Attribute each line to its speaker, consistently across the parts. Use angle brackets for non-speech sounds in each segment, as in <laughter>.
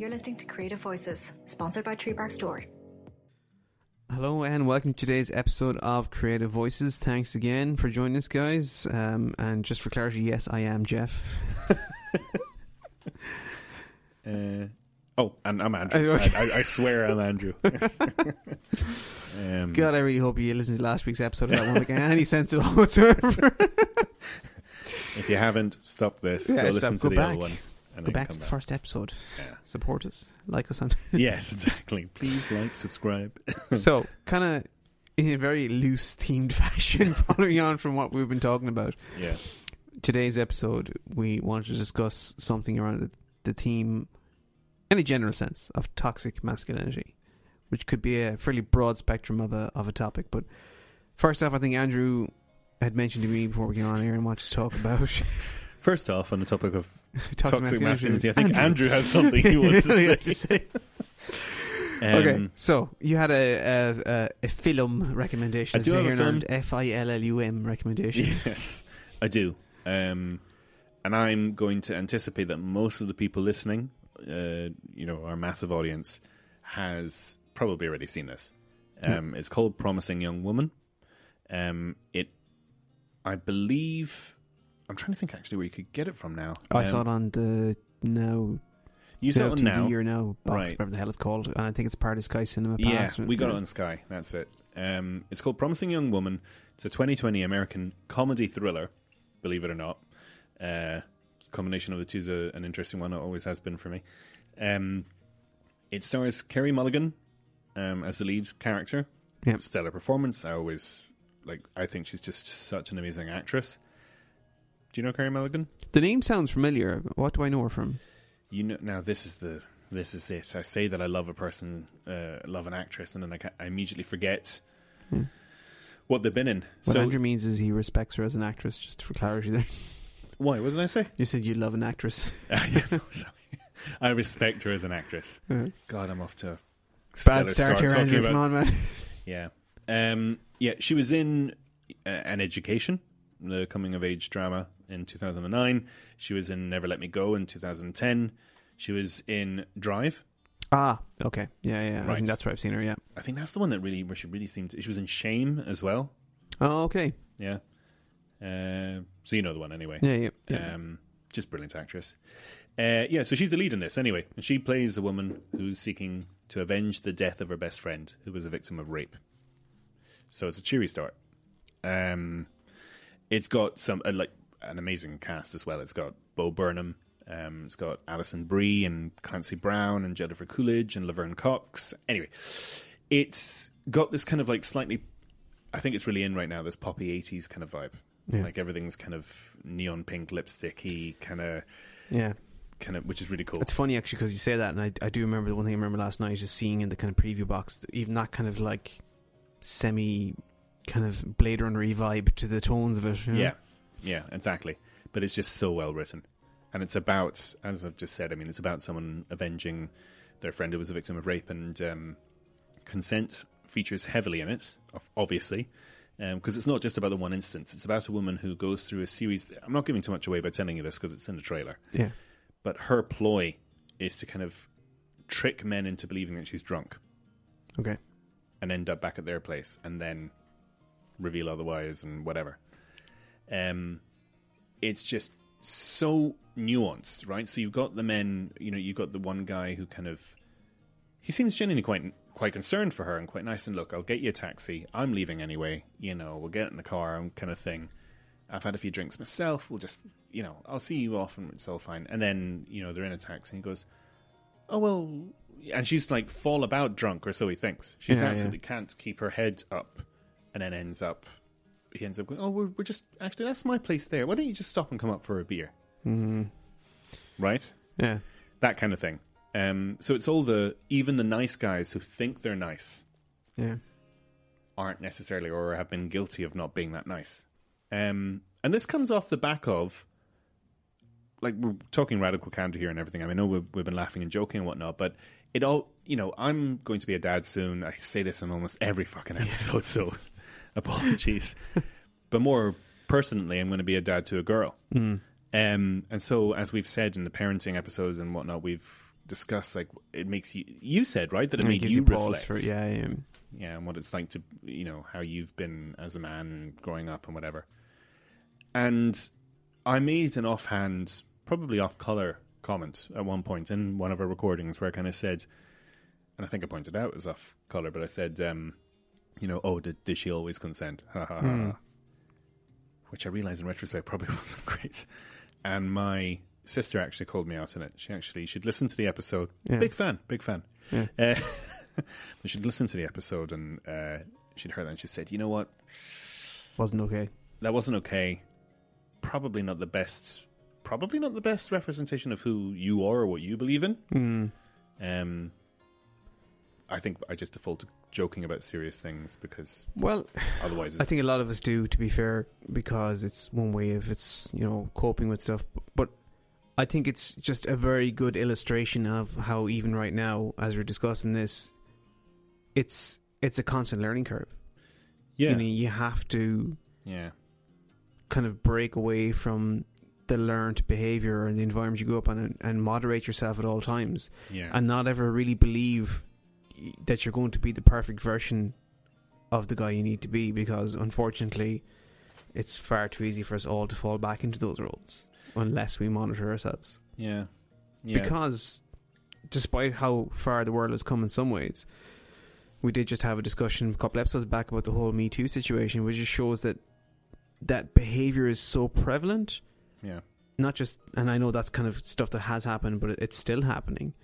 Speaker 1: You're listening to Creative Voices, sponsored by Tree Bark Store.
Speaker 2: Hello and welcome to today's episode of Creative Voices. Thanks again for joining us, guys. Um, and just for clarity, yes, I am Jeff. <laughs>
Speaker 3: Uh, oh, and I'm Andrew. <laughs> I, I, I swear I'm Andrew. <laughs> um,
Speaker 2: God, I really hope you listened to last week's episode. Of that won't make any sense at all whatsoever.
Speaker 3: If you haven't, stop this.
Speaker 2: Yeah,
Speaker 3: go
Speaker 2: stop,
Speaker 3: listen
Speaker 2: go
Speaker 3: to the
Speaker 2: back.
Speaker 3: other one. And
Speaker 2: Go back to the first episode.
Speaker 3: Yeah.
Speaker 2: Support us, like us on. <laughs>
Speaker 3: yes, exactly. Please like, subscribe. <laughs>
Speaker 2: so, kind of in a very loose themed <laughs> fashion, following on from what we've been talking about.
Speaker 3: yeah.
Speaker 2: today's episode, we want to discuss something around the, the theme, in a general sense, of toxic masculinity, which could be a fairly broad spectrum of a of a topic. But first off, I think Andrew had mentioned to me before we get on here and wanted to talk about
Speaker 3: First off, on the topic of <laughs>
Speaker 2: toxic,
Speaker 3: toxic masculinity, I think Andrew, has something he <laughs> wants to say.
Speaker 2: say. <laughs>
Speaker 3: Um,
Speaker 2: okay, so you had a a, a, a film recommendation.
Speaker 3: I do have a film.
Speaker 2: F I L L U M recommendation.
Speaker 3: Yes, I do. Um, and I'm going to anticipate that most of the people listening, uh, you know, our massive audience, has probably already seen this. Um, It's called Promising Young Woman. Um, it, I believe, I'm trying to think actually where you could get it from now.
Speaker 2: I
Speaker 3: Um,
Speaker 2: saw it on the now
Speaker 3: You saw it
Speaker 2: TV
Speaker 3: now,
Speaker 2: or now box,
Speaker 3: Right.
Speaker 2: whatever the hell it's called, and I think it's part of Sky Cinema
Speaker 3: Yeah, we got it on Sky. That's it. Um, it's called Promising Young Woman. It's a 2020 American comedy thriller, believe it or not. Uh, combination of the two is a, an interesting one. It always has been for me. Um, it stars Carey Mulligan um, as the lead character.
Speaker 2: Yep.
Speaker 3: Stellar performance. I always like. I think she's just such an amazing actress. Do you know Carey Mulligan?
Speaker 2: The name sounds familiar. What do I know her from?
Speaker 3: You know, now this is the this is it. I say that I love a person, uh, love an actress, and then I, I immediately forget
Speaker 2: Hmm.
Speaker 3: what they've been in.
Speaker 2: What
Speaker 3: so
Speaker 2: Andrew means is he respects her as an actress, just for clarity there.
Speaker 3: why? What did I say?
Speaker 2: You said you love an actress. <laughs>
Speaker 3: Yeah, no, <laughs> sorry. I respect her as an actress.
Speaker 2: Bad
Speaker 3: God, I'm off to a stellar
Speaker 2: start here, Andrew.
Speaker 3: about-
Speaker 2: Come on, man. <laughs>
Speaker 3: Yeah, um, yeah. She was in uh, an education, the coming of age drama in 2009. She was in Never Let Me Go in 2010. She was in Drive.
Speaker 2: Ah, okay. Yeah, yeah. I think that's where I've seen her, yeah.
Speaker 3: I think that's the one that really where she really seemed. To, she was in Shame as well.
Speaker 2: Oh, okay.
Speaker 3: Yeah. Uh, so you know the one anyway.
Speaker 2: Yeah, yeah. yeah.
Speaker 3: Um, just brilliant actress. Uh, yeah, so she's the lead in this anyway, and she plays a woman who's seeking to avenge the death of her best friend, who was a victim of rape. So it's a cheery start. Um, it's got some uh, like an amazing cast as well. It's got Bo Burnham, um, it's got Alison Brie and Clancy Brown and Jennifer Coolidge and Laverne Cox. Anyway, it's got this kind of like slightly. I think it's really in right now. This poppy '80s kind of vibe.
Speaker 2: Yeah.
Speaker 3: Like everything's kind of neon pink, lipsticky, kind of,
Speaker 2: yeah.
Speaker 3: kind of, which is really cool.
Speaker 2: It's funny actually because you say that, and I, I do remember the one thing I remember last night is just seeing in the kind of preview box, even that kind of like semi kind of Blade Runner vibe to the tones of it. you know?
Speaker 3: Yeah, yeah, exactly. But it's just so well written, and it's about, as I've just said, I mean, it's about someone avenging their friend who was a victim of rape, and um, consent features heavily in it, obviously, because it's not just about the one instance. It's about a woman who goes through a series. I'm not giving too much away by telling you this because it's in the trailer,
Speaker 2: Yeah.
Speaker 3: but her ploy is to kind of trick men into believing that she's drunk.
Speaker 2: Okay.
Speaker 3: and end up back at their place and then reveal otherwise and whatever. Um, it's just so nuanced, right? So you've got the men, you know, you've got the one guy who kind of he seems genuinely quite quite concerned for her and quite nice and look, I'll get you a taxi. I'm leaving anyway, you know, we'll get in the car and kind of thing. I've had a few drinks myself, we'll just you know, I'll see you off and it's all fine. And then, you know, they're in a taxi and he goes, Oh well and she's like fall about drunk or so he thinks. She's
Speaker 2: Yeah, yeah.
Speaker 3: absolutely can't keep her head up and then ends up he ends up going, Oh, we're, we're just actually that's my place there. Why don't you just stop and come up for a beer?
Speaker 2: Mm,
Speaker 3: Right?
Speaker 2: yeah.
Speaker 3: That kind of thing. Um, so it's all the even the nice guys who think they're nice
Speaker 2: Yeah.
Speaker 3: aren't necessarily or have been guilty of not being that nice. Um, and this comes off the back of like we're talking radical candor here and everything. I mean, I know we've, we've been laughing and joking and whatnot, but it all you know. I'm going to be a dad soon. I say this in almost every fucking episode, so <laughs> apologies. but more personally, I'm going to be a dad to a girl,
Speaker 2: Mm.
Speaker 3: Um, and so, as we've said in the parenting episodes and whatnot, we've discussed like it makes you. You said right that it
Speaker 2: it
Speaker 3: made you reflect,
Speaker 2: for yeah, yeah.
Speaker 3: yeah, and what it's like to you know how you've been as a man growing up and whatever. And I made an offhand, probably off color comment at one point in one of our recordings where I kind of said, and I think I pointed out it was off color, but I said, um, you know, oh, did, did she always consent? Ha. Which I realized in retrospect probably <laughs> wasn't great. And my sister actually called me out on it. She actually she'd listened to the episode.
Speaker 2: Yeah.
Speaker 3: Big fan, big fan.
Speaker 2: Yeah.
Speaker 3: Uh, <laughs> she'd listened to the episode and uh, she'd heard that and she said, you know what?
Speaker 2: Wasn't okay.
Speaker 3: that wasn't okay. Probably not the best. Probably not the best representation of who you are or what you believe in.
Speaker 2: Mm.
Speaker 3: Um, I think I just default to joking about serious things because
Speaker 2: Well,
Speaker 3: otherwise,
Speaker 2: I think a lot of us do, to be fair, because it's one way of it's you know coping with stuff. But I think it's just a very good illustration of how even right now, as we're discussing this, it's it's a constant learning curve.
Speaker 3: yeah,
Speaker 2: You know, you have to
Speaker 3: yeah,
Speaker 2: kind of break away from the learned behavior and the environment you grew up in and, and moderate yourself at all times
Speaker 3: yeah,
Speaker 2: and not ever really believe that you're going to be the perfect version of the guy you need to be because unfortunately it's far too easy for us all to fall back into those roles unless we monitor ourselves
Speaker 3: yeah, yeah.
Speaker 2: because despite how far the world has come in some ways we did just have a discussion a couple episodes back about the whole me too situation which just shows that that behavior is so prevalent
Speaker 3: yeah,
Speaker 2: not just and I know that's kind of stuff that has happened, but it's still happening.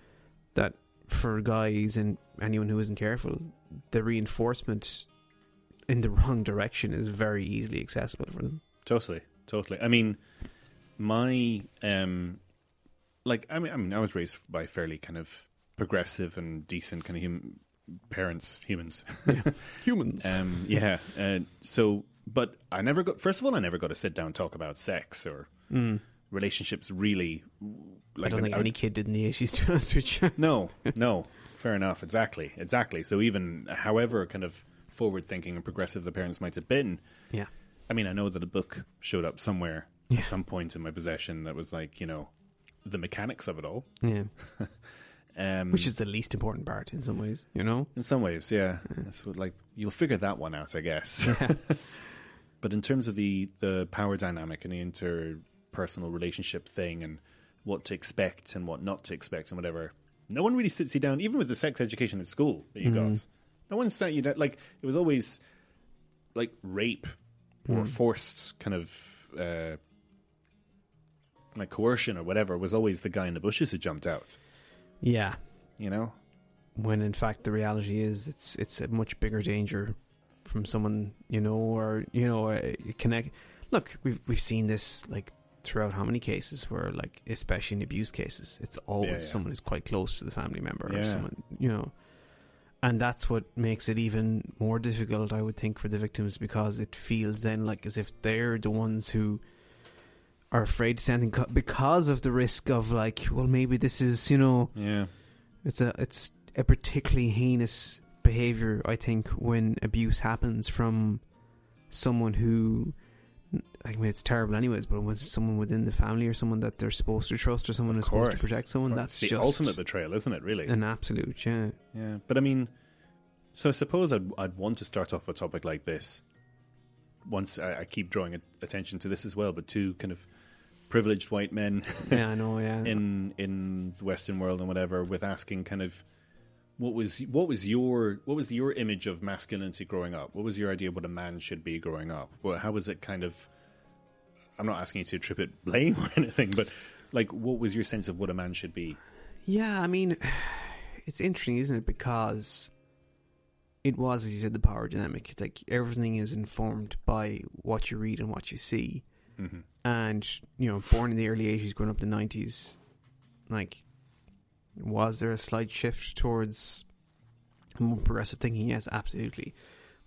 Speaker 2: That for guys and anyone who isn't careful, the reinforcement in the <laughs> wrong direction is very easily accessible for them.
Speaker 3: totally, totally. I mean, my um, like I mean, I mean, I was raised by fairly kind of progressive and decent kind of hum- parents, humans. <laughs>
Speaker 2: Humans.
Speaker 3: Um, yeah. Uh, so, but I never got. First of all, I never got to sit down and talk about sex or
Speaker 2: Mm.
Speaker 3: Relationships. Really, like
Speaker 2: I don't think any kid did in the eighties to be honest with you.
Speaker 3: No, <laughs> no. Fair enough. Exactly. Exactly. So even however kind of forward thinking and progressive the parents might have been,
Speaker 2: Yeah.
Speaker 3: I mean, I know that a book showed up somewhere
Speaker 2: Yeah.
Speaker 3: at some point in my possession that was like, you know, the mechanics of it all.
Speaker 2: Yeah. <laughs>
Speaker 3: Um,
Speaker 2: Which is the least important part in some ways, you know?
Speaker 3: in some ways, yeah. That's what, like you'll figure that one out, I guess. <laughs> but in terms of the the power dynamic and the interpersonal relationship thing and what to expect and what not to expect and whatever, no one really sits you down, even with the sex education at school that you got. No one sat you down. Like it was always like rape or forced kind of uh, like coercion or whatever was always the guy in the bushes who jumped out.
Speaker 2: Yeah.
Speaker 3: You know,
Speaker 2: When in fact the reality is it's it's a much bigger danger from someone, you know, or you know, uh, connect Look, we've we've seen this like throughout how many cases where like especially in abuse cases, it's always
Speaker 3: Yeah, yeah.
Speaker 2: someone who's quite close to the family member
Speaker 3: Yeah.
Speaker 2: or someone, you know. And that's what makes it even more difficult, I would think, for the victims because it feels then like as if they're the ones who are afraid to anything co- because of the risk of like, well, maybe this is, you know,
Speaker 3: yeah,
Speaker 2: it's a it's a particularly heinous behavior, I think, when abuse happens from someone who, I mean, it's terrible anyways, but when someone within the family or someone that they're supposed to trust or someone
Speaker 3: Of
Speaker 2: who's supposed to protect someone, that's
Speaker 3: the
Speaker 2: just
Speaker 3: ultimate betrayal, isn't it? Really,
Speaker 2: an absolute, yeah.
Speaker 3: Yeah, but I mean, so I suppose I'd, I'd want to start off a topic like this. Once I, I keep drawing attention to this as well, but two kind of privileged white men
Speaker 2: Yeah, I know, yeah. <laughs>
Speaker 3: in in the Western world and whatever, with asking kind of what was what was your what was your image of masculinity growing up? What was your idea of what a man should be growing up? Well, how was it kind of? I'm not asking you to attribute blame <laughs> or anything, but like, what was your sense of what a man should be?
Speaker 2: Yeah, I mean, <sighs> it's interesting, isn't it? Because it was, as you said, the power dynamic. Like everything is informed by what you read and what you see.
Speaker 3: Mm-hmm.
Speaker 2: And you know, born in the early '80s, growing up in the '90s, like, was there a slight shift towards more progressive thinking? Yes, absolutely.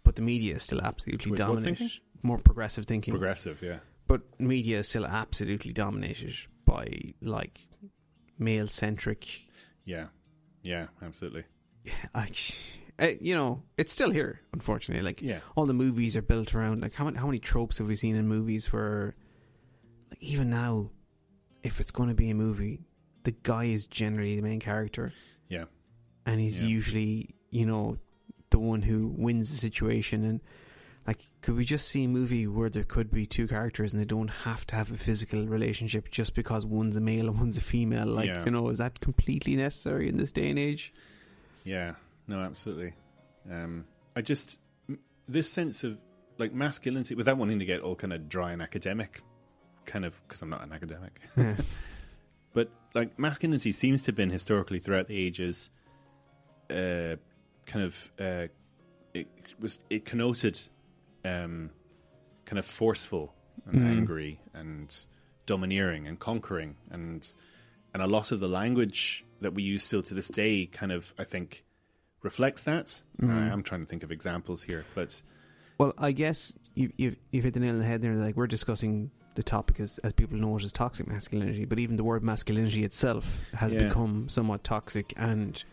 Speaker 2: But the media is still absolutely
Speaker 3: what
Speaker 2: dominant. More progressive thinking.
Speaker 3: Progressive, yeah.
Speaker 2: but media is still absolutely dominated by like male centric
Speaker 3: Yeah, yeah, absolutely.
Speaker 2: I, uh, <laughs> you know, it's still here, unfortunately. Like
Speaker 3: Yeah,
Speaker 2: all the movies are built around like how many, how many tropes have we seen in movies where, like even now, if it's going to be a movie, the guy is generally the main character,
Speaker 3: Yeah.
Speaker 2: and he's
Speaker 3: Yeah.
Speaker 2: usually you know the one who wins the situation. And like, could we just see a movie where there could be two characters and they don't have to have a physical relationship just because one's a male and one's a female? Like,
Speaker 3: Yeah.
Speaker 2: you know, is that completely necessary in this day and age?
Speaker 3: Yeah, no, absolutely. Um, I just this sense of like masculinity without wanting to get all kind of dry and academic, kind of because I'm not an academic,
Speaker 2: Yeah. <laughs>
Speaker 3: but like masculinity seems to have been historically throughout the ages, uh, kind of uh, it was it connoted, um, kind of forceful and
Speaker 2: Mm.
Speaker 3: angry and domineering and conquering and and a lot of the language that we use still to this day kind of I think reflects that.
Speaker 2: Mm.
Speaker 3: Uh, I'm trying to think of examples here, but
Speaker 2: Well, I guess you, you've, you've hit the nail on the head there. Like, we're discussing the topic is, as people know it as toxic masculinity, but even the word masculinity itself has
Speaker 3: Yeah.
Speaker 2: become somewhat toxic, and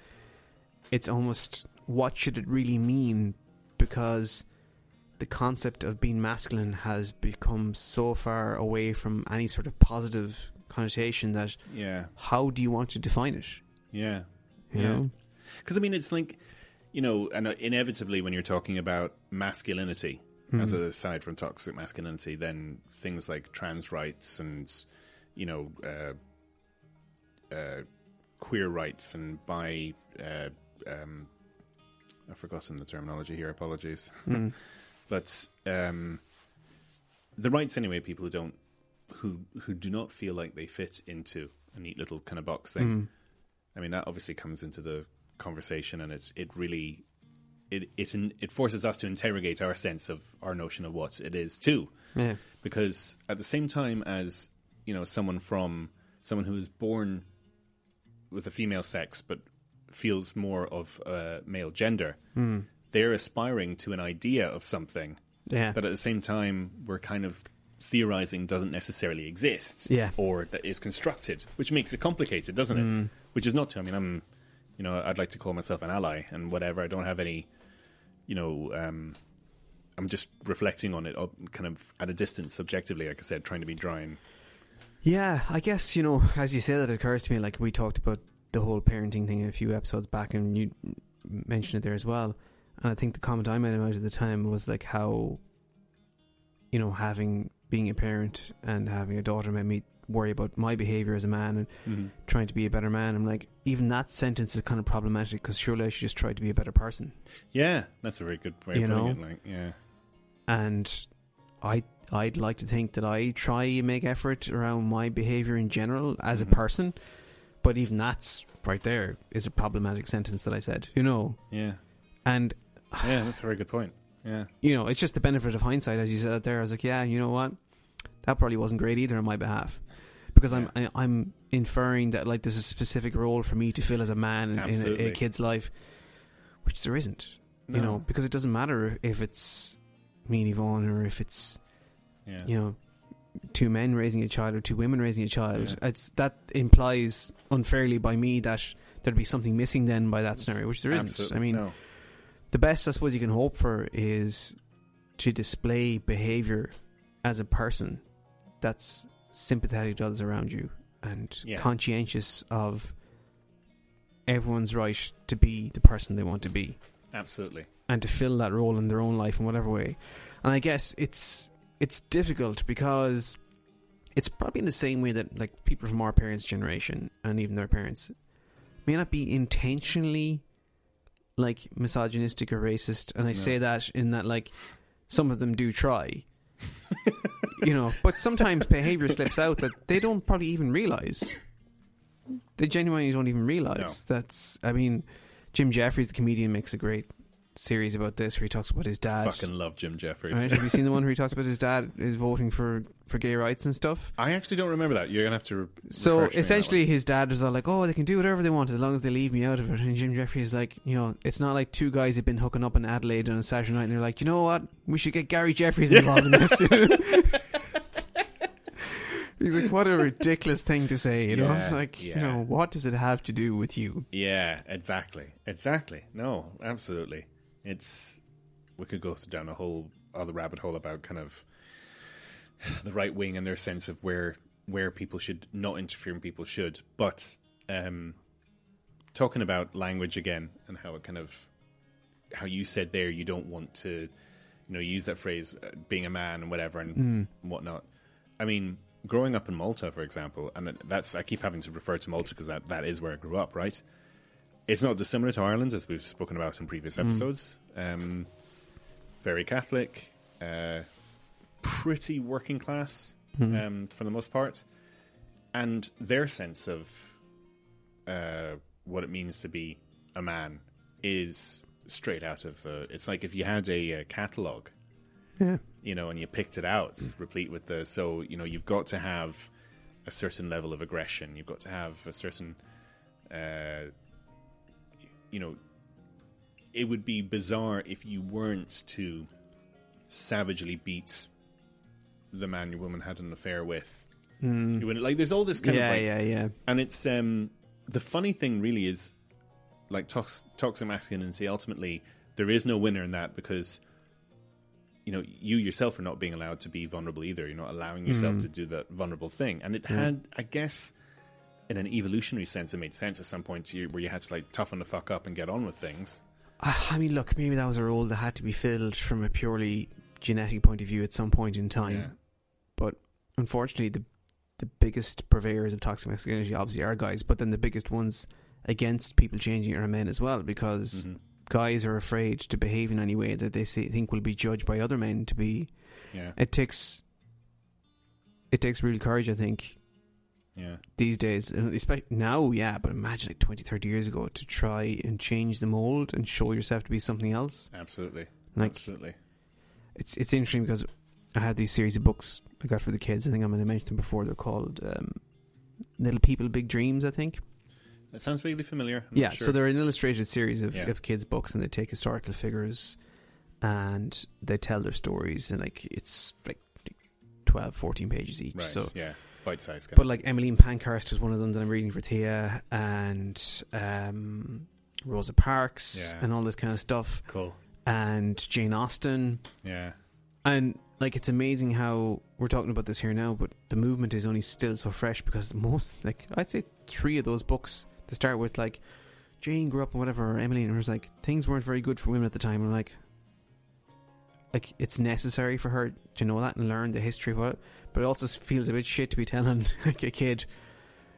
Speaker 2: it's almost what should it really mean? Because the concept of being masculine has become so far away from any sort of positive connotation that
Speaker 3: yeah,
Speaker 2: how do you want to define it?
Speaker 3: yeah,
Speaker 2: You
Speaker 3: Yeah.
Speaker 2: know?
Speaker 3: because I mean it's like you know, and uh, inevitably when you're talking about masculinity. As
Speaker 2: Mhm.
Speaker 3: aside from toxic masculinity, then things like trans rights and you know uh, uh, queer rights and bi uh, um, I've forgotten the terminology here. Apologies.
Speaker 2: Mm. <laughs>
Speaker 3: but um, the rights anyway people who don't who who do not feel like they fit into a neat little kind of box thing
Speaker 2: Mm.
Speaker 3: i mean that obviously comes into the conversation and it's it really it it, in, it forces us to interrogate our sense of our notion of what it is too
Speaker 2: Yeah.
Speaker 3: because at the same time as you know someone from someone who is born with a female sex but feels more of a male gender
Speaker 2: Mm.
Speaker 3: they're aspiring to an idea of something
Speaker 2: Yeah.
Speaker 3: that at the same time we're kind of theorizing doesn't necessarily exist
Speaker 2: Yeah.
Speaker 3: or that is constructed which makes it complicated doesn't it
Speaker 2: Mm.
Speaker 3: which is not to i mean i'm you know i'd like to call myself an ally and whatever i don't have any you know um i'm just reflecting on it uh, kind of at a distance subjectively like i said trying to be dry and
Speaker 2: Yeah, I guess, you know, as you say that, it occurs to me like we talked about the whole parenting thing a few episodes back, and you mentioned it there as well. And I think the comment I made about at the time was like how, you know, having being a parent and having a daughter made me worry about my behavior as a man and trying to be a better man. I'm like, even that sentence is kind of problematic because surely I should just try to be a better person.
Speaker 3: yeah that's a very good way
Speaker 2: You
Speaker 3: of putting
Speaker 2: know?
Speaker 3: it like yeah
Speaker 2: and I I'd like to think that I try and make effort around my behavior in general as
Speaker 3: Mhm.
Speaker 2: a person, but even that's right there is a problematic sentence that I said, you know,
Speaker 3: yeah
Speaker 2: and
Speaker 3: yeah that's a very good point yeah
Speaker 2: you know it's just the benefit of hindsight, as you said there. I was like, yeah, you know what, that probably wasn't great either on my behalf. Because I'm I, I'm inferring that like there's a specific role for me to fill as a man in, in a, a kid's life, which there isn't. You know, because it doesn't matter if it's me and Yvonne or if it's
Speaker 3: yeah
Speaker 2: you know two men raising a child or two women raising a child
Speaker 3: Yeah.
Speaker 2: it's that implies unfairly by me that there'd be something missing then by that scenario which there isn't
Speaker 3: Absolutely.
Speaker 2: i mean
Speaker 3: no.
Speaker 2: the best i suppose you can hope for is to display behavior as a person that's sympathetic to others around you and
Speaker 3: Yeah.
Speaker 2: conscientious of everyone's right to be the person they want to be
Speaker 3: absolutely
Speaker 2: and to fill that role in their own life in whatever way. And I guess it's it's difficult because it's probably in the same way that like people from our parents' generation and even their parents may not be intentionally like misogynistic or racist. And I
Speaker 3: No.
Speaker 2: say that in that like some of them do try. You know, but sometimes behavior slips out that they don't probably even realize. They genuinely don't even realize. That's I mean, Jim Jeffries, the comedian, makes a great series about this where he talks about his dad.
Speaker 3: fucking love jim jeffries
Speaker 2: Right? Have you seen the one where he <laughs> talks about his dad is voting for, for gay rights and stuff?
Speaker 3: i actually don't remember that you're gonna have to re-
Speaker 2: So
Speaker 3: refresh me on that
Speaker 2: essentially, his dad was all like, "Oh, they can do whatever they want as long as they leave me out of it." And Jim Jeffries is like, "You know, it's not like two guys have been hooking up in Adelaide on a Saturday night, and they're like, you know what? We should get Gary Jeffries involved in this." <laughs> <laughs> He's like, "What a ridiculous thing to say!" You know,
Speaker 3: Yeah,
Speaker 2: it's like, you know, what does it have to do with you?
Speaker 3: Yeah, exactly. Exactly. No, absolutely. It's we could go down a whole other rabbit hole about kind of the right wing and their sense of where where people should not interfere and people should. But um, talking about language again and how it kind of how you said there, you don't want to, you know, use that phrase uh, being a man and whatever and whatnot. I mean, growing up in Malta, for example, and that's I keep having to refer to Malta because that, that is where I grew up, right? It's not dissimilar to Ireland, as we've spoken about in previous episodes. Um, very Catholic, uh, pretty working class um, for the most part, and their sense of uh, what it means to be a man is straight out of. Uh, it's like if you had a, uh catalog,
Speaker 2: Yeah.
Speaker 3: you know, and you picked it out, replete with the. So you know, you've got to have a certain level of aggression. You've got to have a certain, uh, you know, it would be bizarre if you weren't to savagely beat the man your woman had an affair with. You wouldn't like. There's all this kind
Speaker 2: yeah,
Speaker 3: of like,
Speaker 2: yeah, yeah.
Speaker 3: and it's um the funny thing really is like tox- toxic masculinity ultimately there is no winner in that because you know you yourself are not being allowed to be vulnerable either you're not allowing yourself to do that vulnerable thing and it had i guess in an evolutionary sense it made sense at some point to you where you had to like toughen the fuck up and get on with things
Speaker 2: I mean, look, maybe that was a role that had to be filled from a purely genetic point of view at some point in time.
Speaker 3: Yeah.
Speaker 2: But unfortunately, the the biggest purveyors of toxic masculinity obviously are guys, but then the biggest ones against people changing are men as well, because
Speaker 3: Mhm.
Speaker 2: guys are afraid to behave in any way that they say, think will be judged by other men to be.
Speaker 3: yeah
Speaker 2: It takes. It takes real courage, I think,
Speaker 3: yeah
Speaker 2: these days, and especially now, yeah. But imagine like 20, 30 years ago to try and change the mold and show yourself to be something else.
Speaker 3: absolutely
Speaker 2: Like
Speaker 3: absolutely
Speaker 2: it's it's interesting because I had these series of books I got for the kids. I think I'm going to mention them before. They're called um, Little People, Big Dreams. I think.
Speaker 3: that sounds vaguely familiar I'm
Speaker 2: yeah.
Speaker 3: sure.
Speaker 2: So they're an illustrated series of,
Speaker 3: Yeah.
Speaker 2: of kids' books, and they take historical figures and they tell their stories, and like it's like 12, 14 pages each.
Speaker 3: right
Speaker 2: So
Speaker 3: yeah bite size
Speaker 2: But like Emmeline Pankhurst was one of them that I'm reading for Tia, and um, Rosa Parks,
Speaker 3: Yeah.
Speaker 2: and all this kind of stuff,
Speaker 3: cool
Speaker 2: and Jane Austen,
Speaker 3: yeah
Speaker 2: and like it's amazing how we're talking about this here now, but the movement is only still so fresh because most, like I'd say, three of those books to start with, like Jane grew up and whatever, or Emmeline, and was like things weren't very good for women at the time. And I'm like, like it's necessary for her to know that and learn the history of it, but it also feels a bit shit to be telling <laughs> like a kid.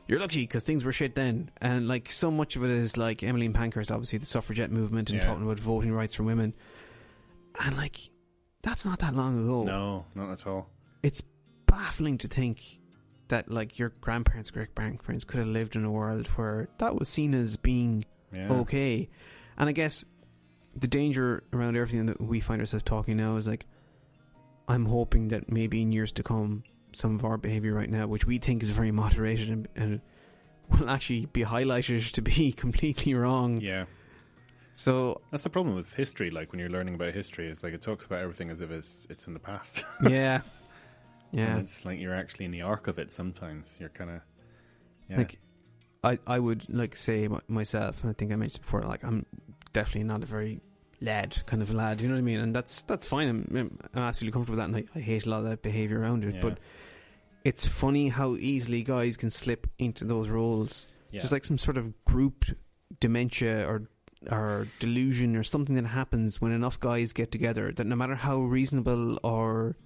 Speaker 2: You're lucky because things were shit then, and like so much of it is like Emmeline Pankhurst, obviously the suffragette movement and
Speaker 3: Yeah.
Speaker 2: talking about voting rights for women, and like that's not that long ago
Speaker 3: no not at all
Speaker 2: it's baffling to think that like your grandparents, great grandparents could have lived in a world where that was seen as being
Speaker 3: yeah
Speaker 2: okay. And I guess the danger around everything that we find ourselves talking now is like I'm hoping that maybe in years to come some of our behavior right now, which we think is very moderated and, and will actually be highlighted to be <laughs> completely wrong.
Speaker 3: yeah
Speaker 2: So
Speaker 3: That's the problem with history. Like when you're learning about history, it's like it talks about everything as if it's it's in the past. <laughs>
Speaker 2: yeah. Yeah.
Speaker 3: and it's like you're actually in the arc of it. Sometimes you're kind of yeah.
Speaker 2: Like, I I would like say myself, and I think I mentioned before, like I'm definitely not a very lad kind of lad. You know what I mean? And that's that's fine. I'm, I'm absolutely comfortable with that, and I, I hate a lot of that behavior around it.
Speaker 3: Yeah.
Speaker 2: But it's funny how easily guys can slip into those roles.
Speaker 3: yeah.
Speaker 2: There's like some sort of grouped dementia or or delusion or something that happens when enough guys get together. That no matter how reasonable or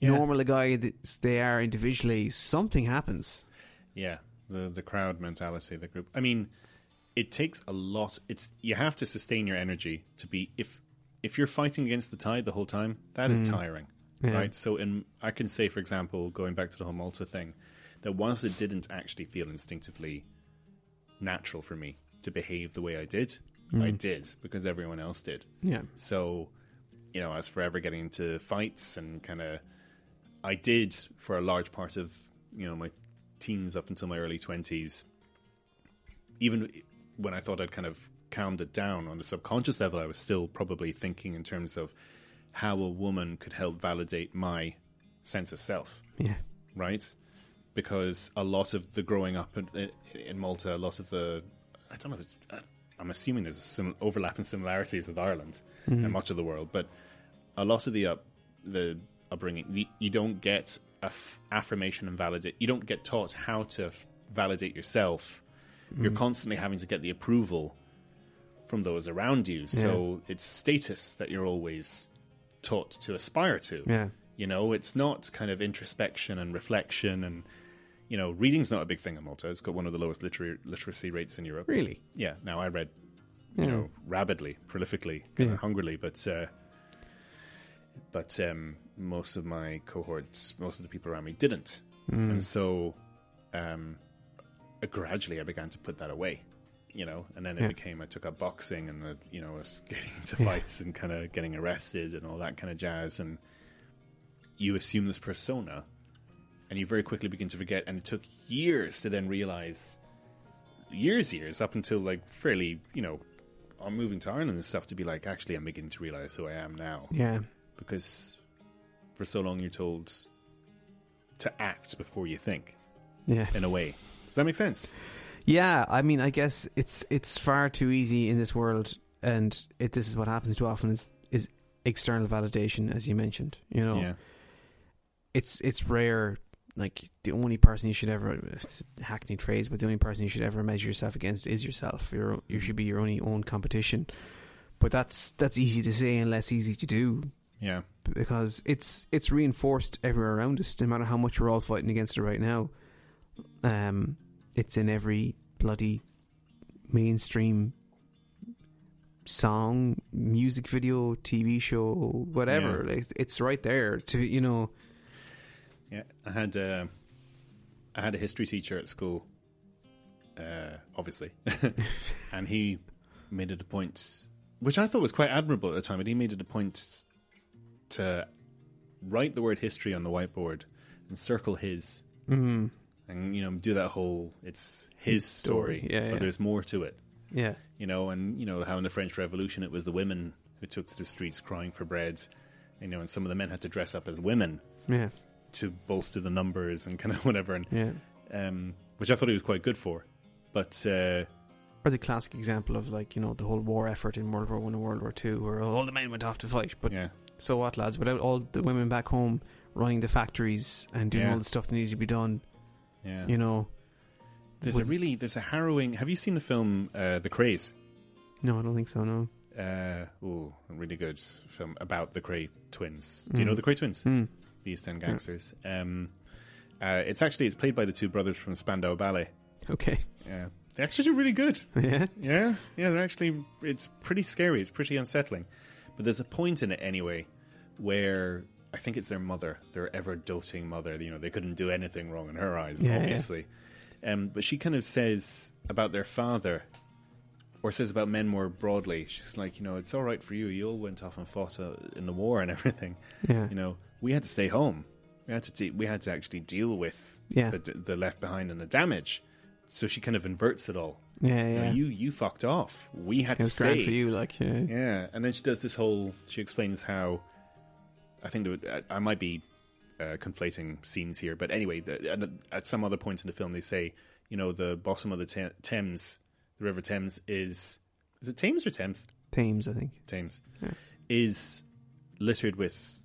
Speaker 3: Yeah.
Speaker 2: normal a guy they are individually, something happens.
Speaker 3: Yeah, the the crowd mentality, the group. I mean, it takes a lot. It's you have to sustain your energy to be if if you're fighting against the tide the whole time. That is mm. tiring,
Speaker 2: Yeah.
Speaker 3: right? So, in I can say, for example, going back to the whole Malta thing, that whilst it didn't actually feel instinctively natural for me to behave the way I did, I mm. did because everyone else did.
Speaker 2: Yeah.
Speaker 3: So, you know, I was forever getting into fights and kind of. I did for a large part of you know my teens up until my early twenties. Even when I thought I'd kind of calmed it down on the subconscious level, I was still probably thinking in terms of how a woman could help validate my sense of self
Speaker 2: Yeah.
Speaker 3: right? Because a lot of the growing up in, in Malta, a lot of the, I don't know if it's, I'm assuming there's a sim, overlap and similarities with Ireland and mm-hmm. much of the world, but a lot of the up, the upbringing, you, you don't get f- affirmation and validate. You don't get taught how to f- validate yourself. You're constantly having to get the approval from those around you. So it's status that you're always taught to aspire to.
Speaker 2: Yeah.
Speaker 3: You know, it's not kind of introspection and reflection and you know, reading's not a big thing in Malta. It's got one of the lowest liter- literacy rates in Europe.
Speaker 2: Really?
Speaker 3: Yeah. Now I read, you
Speaker 2: Yeah.
Speaker 3: know, rapidly, prolifically, kind
Speaker 2: Yeah.
Speaker 3: of hungrily, but uh, but um, most of my cohorts, most of the people around me didn't,
Speaker 2: Mm.
Speaker 3: and so um, gradually I began to put that away. You know, and then it
Speaker 2: Yeah.
Speaker 3: became I took up boxing and the, you know was <laughs> getting into
Speaker 2: Yeah.
Speaker 3: fights and kind of getting arrested and all that kind of jazz, and you assume this persona, and you very quickly begin to forget, and it took years to then realize years, years up until like fairly, you know, I'm moving to Ireland and stuff to be like, actually, I'm beginning to realize who I am now
Speaker 2: Yeah.
Speaker 3: because for so long you're told to act before you think.
Speaker 2: Yeah.
Speaker 3: In a way, does that make sense?
Speaker 2: Yeah, I mean, I guess it's it's far too easy in this world, and it this is what happens too often is is external validation, as you mentioned. You know,
Speaker 3: Yeah,
Speaker 2: it's it's rare. Like the only person you should ever it's a hackneyed phrase, but the only person you should ever measure yourself against is yourself. You're, you should be your only own competition. But that's that's easy to say and less easy to do
Speaker 3: yeah,
Speaker 2: because it's it's reinforced everywhere around us. No matter how much we're all fighting against it right now, um, it's in every bloody mainstream song, music video, TV show, whatever. Like, it's right there to you know.
Speaker 3: yeah. I had uh, I had a history teacher at school, uh, obviously, <laughs> and he made it a point, which I thought was quite admirable at the time. But he made it a point to write the word history on the whiteboard and circle his
Speaker 2: Mm,
Speaker 3: and you know do that whole it's his story,
Speaker 2: story, yeah,
Speaker 3: but
Speaker 2: yeah.
Speaker 3: there's more to it
Speaker 2: yeah,
Speaker 3: you know and you know how in the french revolution it was the women who took to the streets crying for bread you know and some of the men had to dress up as women
Speaker 2: yeah,
Speaker 3: to bolster the numbers and <laughs> kind of whatever and
Speaker 2: yeah.
Speaker 3: um, which i thought he was quite good for but uh,
Speaker 2: Or the classic example of like you know the whole war effort in World War One and World War Two, where all the men went off to fight, but
Speaker 3: yeah
Speaker 2: so what, lads? Without all the women back home running the factories and doing
Speaker 3: Yeah.
Speaker 2: all the stuff that needed to be done,
Speaker 3: yeah
Speaker 2: you know.
Speaker 3: there's a really there's a harrowing have you seen the film uh, the Krays
Speaker 2: No, I don't think so. No.
Speaker 3: uh, oh a really good film about the Kray twins do you know
Speaker 2: Mm.
Speaker 3: the Kray twins
Speaker 2: Hmm.
Speaker 3: the East End gangsters. Um, uh, it's actually it's played by the two brothers from Spandau Ballet.
Speaker 2: Okay.
Speaker 3: Yeah, they actually do really good. <laughs>
Speaker 2: yeah.
Speaker 3: Yeah, yeah, they're actually it's pretty scary. It's pretty unsettling. But there's a point in it anyway where I think it's their mother, their ever doting mother. You know, they couldn't do anything wrong in her eyes,
Speaker 2: Yeah, yeah.
Speaker 3: obviously. Um, but she kind of says about their father, or says about men more broadly. She's like, you know, it's all right for you. You all went off and fought uh, in the war and <laughs> everything
Speaker 2: Yeah.
Speaker 3: you know, we had to stay home. We had to de- we had to actually deal with
Speaker 2: Yeah.
Speaker 3: the, the left behind and the damage. So she kind of inverts it all.
Speaker 2: Yeah.
Speaker 3: You, know, you you fucked off. We had
Speaker 2: it
Speaker 3: to stay.
Speaker 2: for you, like yeah.
Speaker 3: Yeah, and then she does this whole. She explains how. I think there would, I, I might be uh, conflating scenes here, but anyway, the, at, at some other point in the film, they say, you know, the bottom of the Tha- Thames, the River Thames, is is it Thames or Thames?
Speaker 2: Thames, I think.
Speaker 3: Thames
Speaker 2: Yeah.
Speaker 3: is littered with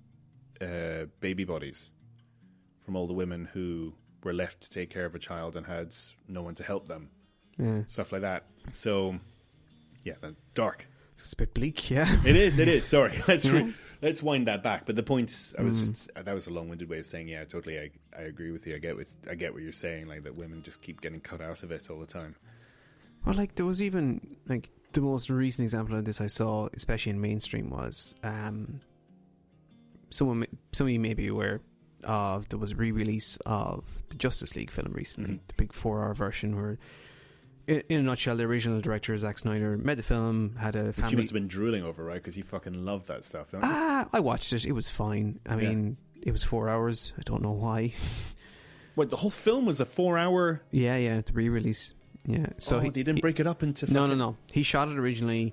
Speaker 3: uh, baby bodies from all the women who were left to take care of a child and had no one to help them,
Speaker 2: Yeah.
Speaker 3: stuff like that. So, yeah, uh, dark.
Speaker 2: It's a bit bleak. Yeah.
Speaker 3: It is. It is. Sorry, <laughs> let's re- let's wind that back. But the points I was
Speaker 2: Mm.
Speaker 3: just that was a long-winded way of saying, yeah, totally. I I agree with you. I get with I get what you're saying. Like that, women just keep getting cut out of it all the time.
Speaker 2: Well, like there was even like the most recent example of this I saw, especially in mainstream, was um, someone may- some of you may be aware of there was a re-release of the Justice League film recently,
Speaker 3: Mhm.
Speaker 2: the big four-hour version where. In, in a nutshell, the original director Zack Snyder made the film, had a
Speaker 3: Which
Speaker 2: family.
Speaker 3: you must have been drooling over, right? Because you fucking love that stuff, don't you?
Speaker 2: Ah, I watched it. It was fine. I
Speaker 3: Yeah.
Speaker 2: mean, it was four hours. I don't know why. <laughs>
Speaker 3: What the whole film was a four-hour.
Speaker 2: yeah, yeah, the re-release. Yeah, so
Speaker 3: oh,
Speaker 2: he,
Speaker 3: they didn't
Speaker 2: he-
Speaker 3: break it up into.
Speaker 2: No, no, no. He shot it originally.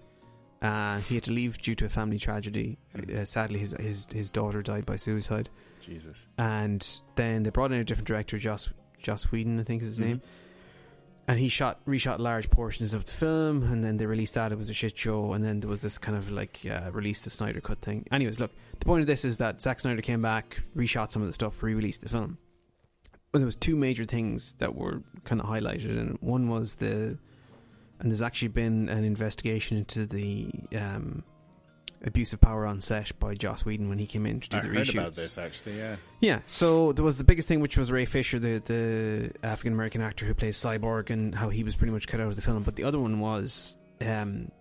Speaker 2: Uh, he had to leave due to a family tragedy.
Speaker 3: Mhm.
Speaker 2: Uh, sadly, his his his daughter died by suicide,
Speaker 3: Jesus.
Speaker 2: and then they brought in a different director, Joss Joss Whedon, I think is his
Speaker 3: Mhm.
Speaker 2: name. And he shot reshot large portions of the film, and then they released that. It was a shit show, and then there was this kind of like uh, release the Snyder cut thing. Anyways, look, the point of this is that Zack Snyder came back, reshot some of the stuff, re-released the film. But there was two major things that were kind of highlighted, and one was the, and there's actually been an investigation into the um, abuse of power on set by Joss Whedon when he came in to do.
Speaker 3: I
Speaker 2: the
Speaker 3: heard
Speaker 2: reshoots.
Speaker 3: about this actually. Yeah,
Speaker 2: Yeah, so there was the biggest thing, which was Ray Fisher, the the African American actor who plays Cyborg, and how he was pretty much cut out of the film. But the other one was um,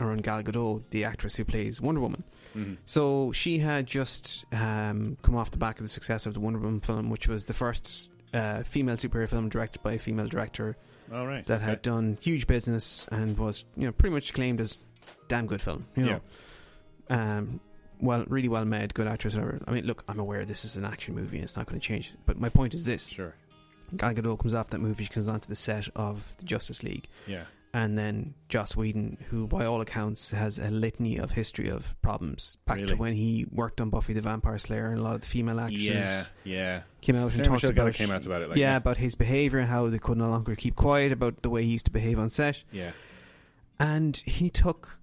Speaker 2: around Gal Gadot, the actress who plays Wonder Woman.
Speaker 3: hmm
Speaker 2: So she had just um, come off the back of the success of the Wonder Woman film, which was the first uh, female superhero film directed by a female director
Speaker 3: all right.
Speaker 2: that had done huge business and was you know pretty much claimed as damn good film. You know, um, well, really well made, good actress. Whatever. I mean, look, I'm aware this is an action movie and it's not going to change. But my point is this:
Speaker 3: sure.
Speaker 2: Gal Gadot comes off that movie, she comes onto the set of the Justice League,
Speaker 3: Yeah,
Speaker 2: and then Joss Whedon, who by all accounts has a litany of history of problems, back
Speaker 3: Really?
Speaker 2: to when he worked on Buffy the Vampire Slayer, and a lot of the female actors,
Speaker 3: yeah, yeah.
Speaker 2: came out
Speaker 3: Sarah
Speaker 2: and talked
Speaker 3: Michelle
Speaker 2: about
Speaker 3: came out about it. Like
Speaker 2: yeah,
Speaker 3: that.
Speaker 2: about his behavior and how they could no longer keep quiet about the way he used to behave on set
Speaker 3: yeah,
Speaker 2: and he took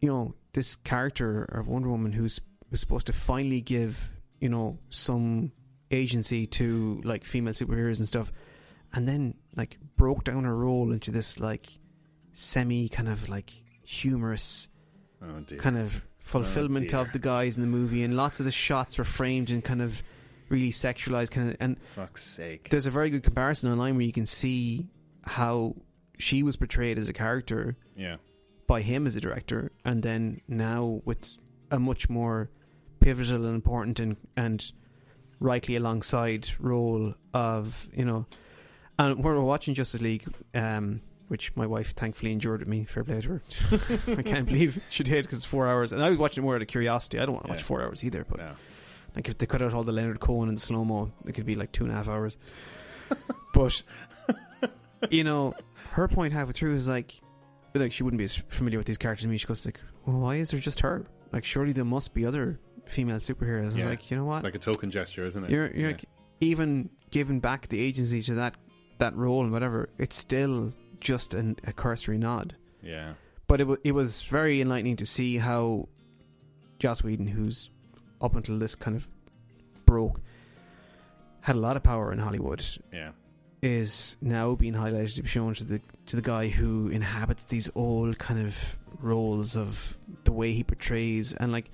Speaker 2: you know this character of Wonder Woman who's was supposed to finally give you know some agency to like female superheroes and stuff and then like broke down her role into this like semi kind of like humorous
Speaker 3: Oh
Speaker 2: kind of fulfillment oh,
Speaker 3: dear.
Speaker 2: of the guys in the movie and lots of the shots were framed and kind of really sexualized kind of and
Speaker 3: Fuck's sake.
Speaker 2: there's a very good comparison online where you can see how she was portrayed as a character
Speaker 3: Yeah,
Speaker 2: by him as a director, and then now with a much more pivotal and important and and rightly alongside role of you know, and we're watching Justice League, um, which my wife thankfully endured with me. Fair play to her. <laughs> I can't believe she did because it's four hours, and I was watching more out of curiosity. I don't want to watch
Speaker 3: Yeah.
Speaker 2: four hours either, but
Speaker 3: no.
Speaker 2: like if they cut out all the Leonard Cohen and the slow mo, it could be like two and a half hours. <laughs> but you know, her point halfway through is like, like she wouldn't be as familiar with these characters as me. She goes like, "Well, why is there just her? Like, surely there must be other female superheroes." I was like, you know what?
Speaker 3: It's like a token gesture, isn't it?
Speaker 2: you're you're
Speaker 3: Yeah.
Speaker 2: like, even giving back the agency to that that role and whatever. It's still just an, a cursory nod
Speaker 3: yeah,
Speaker 2: but it, w- it was very enlightening to see how Joss Whedon, who's up until this kind of broke, had a lot of power in Hollywood,
Speaker 3: yeah,
Speaker 2: is now being highlighted to be shown to the to the guy who inhabits these old kind of roles of the way he portrays and like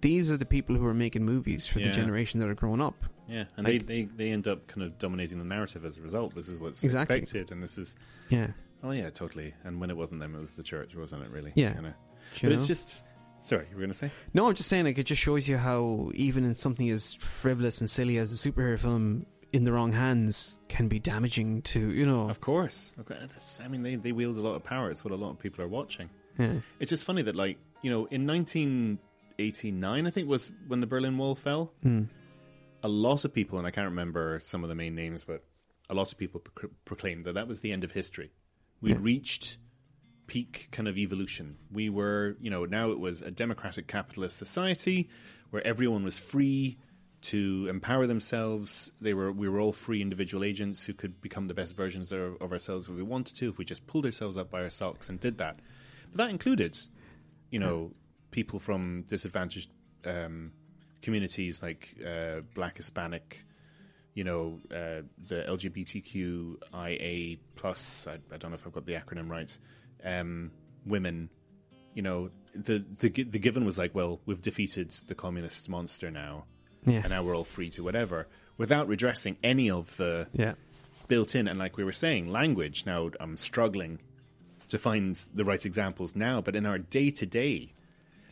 Speaker 2: these are the people who are making movies for
Speaker 3: Yeah.
Speaker 2: the generation that are growing up.
Speaker 3: yeah. And
Speaker 2: Like-
Speaker 3: they, they they end up kind of dominating the narrative as a result. This is what's
Speaker 2: Exactly.
Speaker 3: expected, and this is
Speaker 2: Yeah,
Speaker 3: oh yeah, totally. And when it wasn't them, it was the church, wasn't it? Really?
Speaker 2: Yeah.
Speaker 3: Kinda. But
Speaker 2: you
Speaker 3: it's just. Sorry, you were going to say?
Speaker 2: No, I'm just saying, like, it just shows you how even in something as frivolous and silly as a superhero film, in the wrong hands, can be damaging to, you know.
Speaker 3: Of course. Okay. That's, I mean, they, they wield a lot of power. It's what a lot of people are watching.
Speaker 2: Yeah.
Speaker 3: It's just funny that, like, you know, in 1989, I think was when the Berlin Wall fell.
Speaker 2: Mm.
Speaker 3: A lot of people, and I can't remember some of the main names, but a lot of people pro- proclaimed that that was the end of history. We'd
Speaker 2: Yeah.
Speaker 3: reached peak kind of evolution. We were, you know, now it was a democratic capitalist society where everyone was free to empower themselves. They were, we were all free individual agents who could become the best versions of, of ourselves if we wanted to, if we just pulled ourselves up by our socks and did that. But that included, you know, people from disadvantaged um, communities like uh, Black, Hispanic, you know, uh, the LGBTQIA plus. I, I don't know if I've got the acronym right. Um, women, you know, the the the given was like, well, we've defeated the communist monster now,
Speaker 2: Yeah.
Speaker 3: and now we're all free to whatever, without redressing any of the
Speaker 2: Yeah.
Speaker 3: built in. And like we were saying, language. Now I'm struggling to find the right examples now, but in our day to day,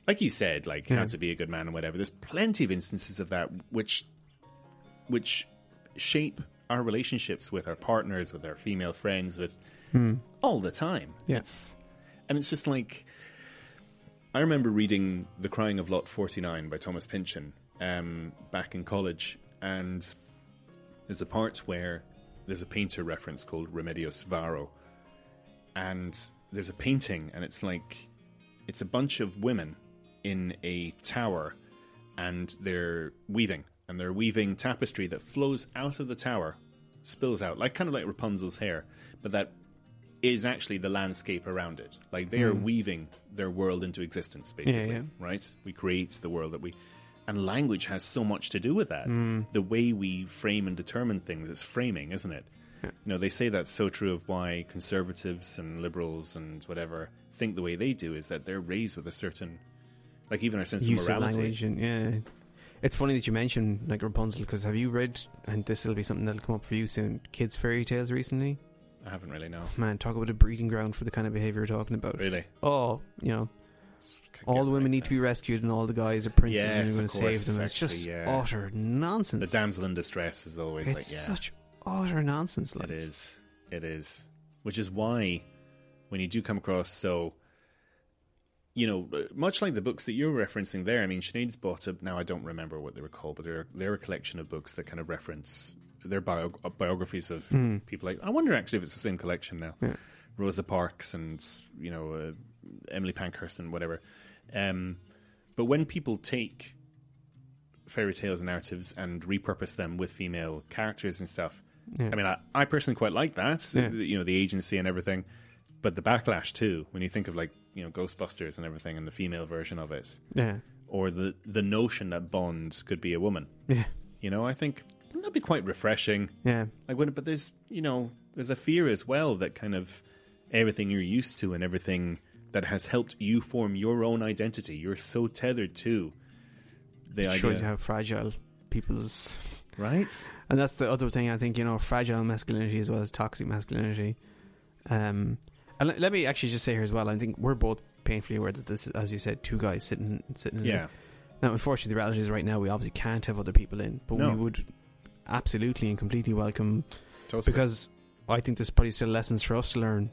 Speaker 3: like you said, like
Speaker 2: Yeah.
Speaker 3: how to be a good man and whatever. There's plenty of instances of that which which shape our relationships with our partners, with our female friends, with hmm. all the time.
Speaker 2: Yeah.
Speaker 3: And it's just like I remember reading The Crying of Lot 49 by Thomas Pynchon um, back in college, and there's a part where there's a painter reference called Remedios Varo, and there's a painting, and it's like it's a bunch of women in a tower, and they're weaving, and they're weaving tapestry that flows out of the tower spills out, like kind of like Rapunzel's hair, but that is actually the landscape around it. Like they are weaving their world into existence, basically.
Speaker 2: yeah.
Speaker 3: Right? We create the world that we. And language has so much to do with that. Mm. The way we frame and determine things, it's framing, isn't it? You know, they say that's so true of why conservatives and liberals and whatever think the way they do is that they're raised with a certain, like even our sense
Speaker 2: use
Speaker 3: of
Speaker 2: of
Speaker 3: morality.
Speaker 2: language and yeah. It's funny that you mentioned like Rapunzel because have you read and this will be something that'll come up for you soon? Kids fairy tales recently.
Speaker 3: I haven't really know.
Speaker 2: Man, talk about a breeding ground for the kind of behavior you're talking about.
Speaker 3: Really,
Speaker 2: Oh, you know, all the women need to be rescued and all the guys are princes and
Speaker 3: Yes,
Speaker 2: you're going to save them. It's just
Speaker 3: yeah.
Speaker 2: utter nonsense.
Speaker 3: The damsel in distress is always
Speaker 2: it's
Speaker 3: like, yeah,
Speaker 2: such utter nonsense. Like
Speaker 3: it is, it is. Which is why when you do come across so, you know, much like the books that you're referencing there. I mean, Sinead's bought up. Now I don't remember what they were called, but they're they're a collection of books that kind of reference their bio, uh, biographies of people. Like I wonder actually if it's the same collection now.
Speaker 2: Yeah.
Speaker 3: Rosa Parks and you know uh, Emily Pankhurst and whatever. Um, but when people take fairy tales and narratives and repurpose them with female characters and stuff,
Speaker 2: Yeah.
Speaker 3: I mean, I, I personally quite like that.
Speaker 2: Yeah.
Speaker 3: You know, the agency and everything. But the backlash too, when you think of like you know Ghostbusters and everything, and the female version of it,
Speaker 2: yeah,
Speaker 3: or the the notion that Bond could be a woman.
Speaker 2: yeah,
Speaker 3: You know, I think that'd be quite refreshing.
Speaker 2: yeah.
Speaker 3: Like when, but there's you know there's a fear as well that kind of everything you're used to and everything that has helped you form your own identity. You're so tethered to the
Speaker 2: It shows you
Speaker 3: idea,
Speaker 2: how fragile people's
Speaker 3: right?
Speaker 2: And that's the other thing I think, you know, fragile masculinity as well as toxic masculinity. Um, and let, let me actually just say here as well, I think we're both painfully aware that this is, as you said, two guys sitting sitting
Speaker 3: Yeah.
Speaker 2: Now, unfortunately, the reality is right now we obviously can't have other people in, but
Speaker 3: No.
Speaker 2: we would absolutely and completely welcome
Speaker 3: totally.
Speaker 2: because I think there's probably still lessons for us to learn,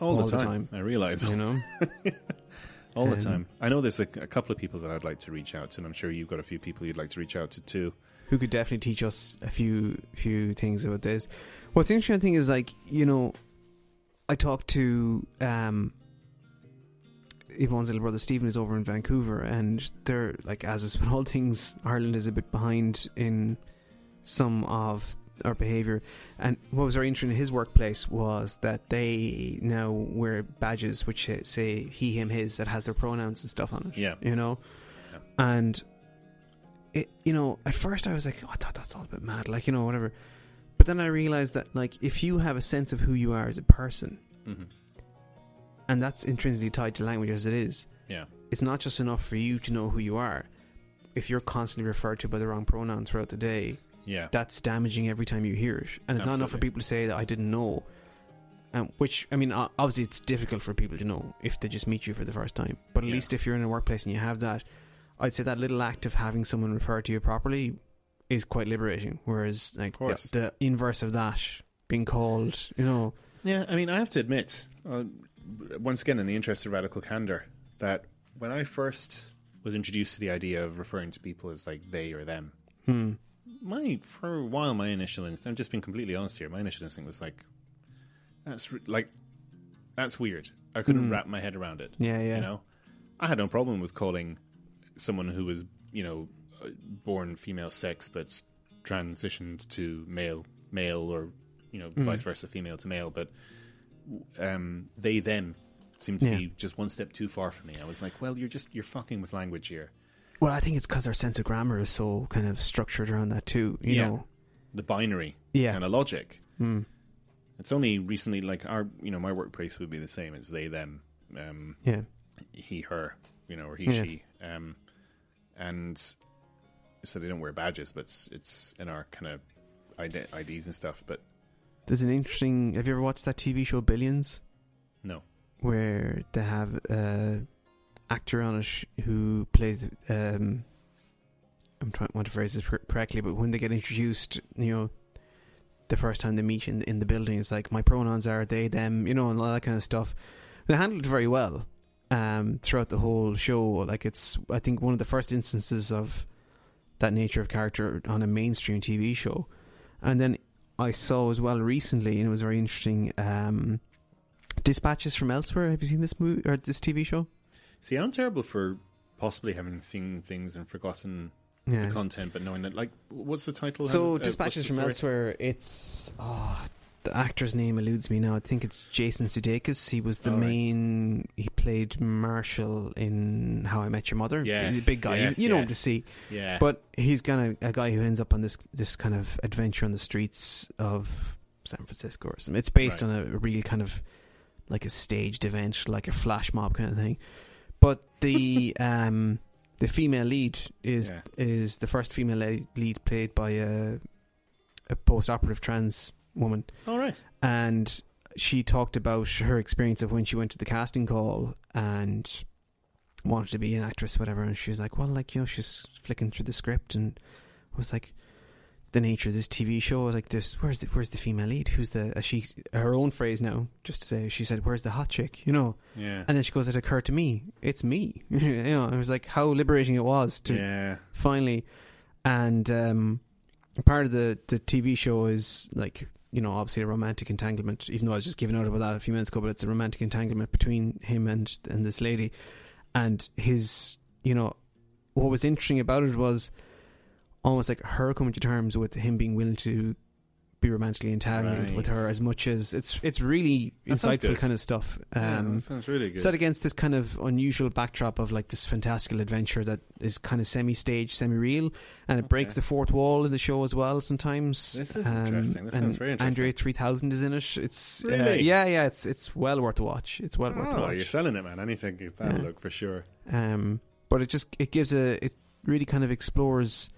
Speaker 3: all,
Speaker 2: all
Speaker 3: the,
Speaker 2: the
Speaker 3: time,
Speaker 2: time.
Speaker 3: I realize
Speaker 2: you know? <laughs>
Speaker 3: all the time. I know there's a, a couple of people that I'd like to reach out to, and I'm sure you've got a few people you'd like to reach out to too.
Speaker 2: who could definitely teach us a few few things about this. What's interesting thing is like you know, I talked to um, Yvonne's little brother Stephen is over in Vancouver, and they're like as is with all things, Ireland is a bit behind in some of our behaviour. And what was very interesting in his workplace was that they now wear badges which say he, him, his that has their pronouns and stuff on it
Speaker 3: Yeah,
Speaker 2: you know?
Speaker 3: Yeah.
Speaker 2: and it you know at first i was like oh, i thought that's all a bit mad like you know whatever. But then i realized that like if you have a sense of who you are as a person
Speaker 3: hmm
Speaker 2: and that's intrinsically tied to language as it is
Speaker 3: yeah,
Speaker 2: it's not just enough for you to know who you are. If you're constantly referred to by the wrong pronoun throughout the day
Speaker 3: yeah,
Speaker 2: that's damaging every time you hear it and it's not enough for people to say that i didn't know um, which I mean, obviously, it's difficult for people to know if they just meet you for the first time. But at
Speaker 3: Yeah.
Speaker 2: least if you're in a workplace and you have that, I'd say that little act of having someone refer to you properly is quite liberating. Whereas, like the, the inverse of that, being called, you know,
Speaker 3: yeah. I mean, I have to admit, uh, once again, in the interest of radical candor, that when I first was introduced to the idea of referring to people as like they or them,
Speaker 2: hmm,
Speaker 3: my for a while, my initial instinct, I'm just being completely honest here. My initial instinct was like, that's re- like, that's weird. I couldn't
Speaker 2: Mm.
Speaker 3: wrap my head around it.
Speaker 2: yeah, yeah,
Speaker 3: You know, I had no problem with calling someone who was, you know, uh, born female sex but transitioned to male, male, or you know,
Speaker 2: Mm.
Speaker 3: vice versa, female to male. But um, they them seemed to
Speaker 2: Yeah.
Speaker 3: be just one step too far for me. I was like, well, you're just you're fucking with language here.
Speaker 2: Well, I think it's because our sense of grammar is so kind of structured around that too. You
Speaker 3: Yeah.
Speaker 2: know,
Speaker 3: The binary
Speaker 2: yeah,
Speaker 3: kind of logic.
Speaker 2: Hmm.
Speaker 3: It's only recently, like our, you know, my workplace would be the same. It's they, them, um,
Speaker 2: yeah,
Speaker 3: he, her, you know, or he,
Speaker 2: Yeah.
Speaker 3: she, um, and so they don't wear badges, but it's, it's in our kind of ID, IDs and stuff. But
Speaker 2: There's an interesting. Have you ever watched that TV show Billions?
Speaker 3: no,
Speaker 2: where they have a actor on it who plays um I'm trying want to phrase this correctly, but when they get introduced, you know, the first time they meet in in the building, it's like my pronouns are they, them, you know, and all that kind of stuff. They handled it very well um, throughout the whole show. Like it's, I think, one of the first instances of that nature of character on a mainstream TV show. And then I saw as well recently, and it was very interesting. Um, Dispatches from Elsewhere. Have you seen this movie or this TV show?
Speaker 3: See, I'm terrible for possibly having seen things and forgotten
Speaker 2: Yeah.
Speaker 3: the content, but knowing that, like, what's the title?
Speaker 2: So
Speaker 3: does- uh,
Speaker 2: dispatches from elsewhere. It's oh, the actor's name eludes me now. I think it's Jason Sudeikis. He was the
Speaker 3: Oh, right.
Speaker 2: main. He played Marshall in How I Met Your Mother.
Speaker 3: Yes,
Speaker 2: he's a big guy. You-
Speaker 3: yes,
Speaker 2: know him to see.
Speaker 3: Yeah,
Speaker 2: But he's kind of a guy who ends up on this this kind of adventure on the streets of San Francisco or something. It's based
Speaker 3: Right.
Speaker 2: on a, a real kind of like a staged event, like a flash mob kind of thing. But the <laughs> um the female lead is
Speaker 3: Yeah.
Speaker 2: is the first female lead played by a a post operative trans woman,
Speaker 3: all right.
Speaker 2: and she talked about her experience of when she went to the casting call and wanted to be an actress, whatever. And she was like, "Well, like you know, she's flicking through the script, and was like." The nature of this TV show, like, "This, where's the where's the female lead? Who's the?" Uh, she her own phrase now, just to say, she said, "Where's the hot chick?" You know,
Speaker 3: Yeah,
Speaker 2: and then she goes, "It occurred to me, it's me." <laughs> you know, it was like how liberating it was to
Speaker 3: yeah,
Speaker 2: finally and um part of the the TV show is like you know obviously a romantic entanglement even though I was just giving out about that a few minutes ago but it's a romantic entanglement between him and and this lady and his you know what was interesting about it was almost like her coming to terms with him being willing to be romantically entangled with her as much as it's it's really
Speaker 3: That
Speaker 2: insightful kind of stuff
Speaker 3: yeah,
Speaker 2: um
Speaker 3: that sounds really good.
Speaker 2: set against this kind of unusual backdrop of like this fantastical adventure that is kind of semi-stage, semi-real, and it
Speaker 3: Okay.
Speaker 2: breaks the fourth wall in the show as well. Sometimes
Speaker 3: This is
Speaker 2: Um,
Speaker 3: interesting. This sounds very interesting.
Speaker 2: André three thousand is in it. It's uh, yeah, yeah. It's it's well worth a watch. It's well worth a
Speaker 3: oh, you're selling it, man. I need to give that
Speaker 2: Yeah.
Speaker 3: look for sure.
Speaker 2: Um, but it just it gives a it really kind of explores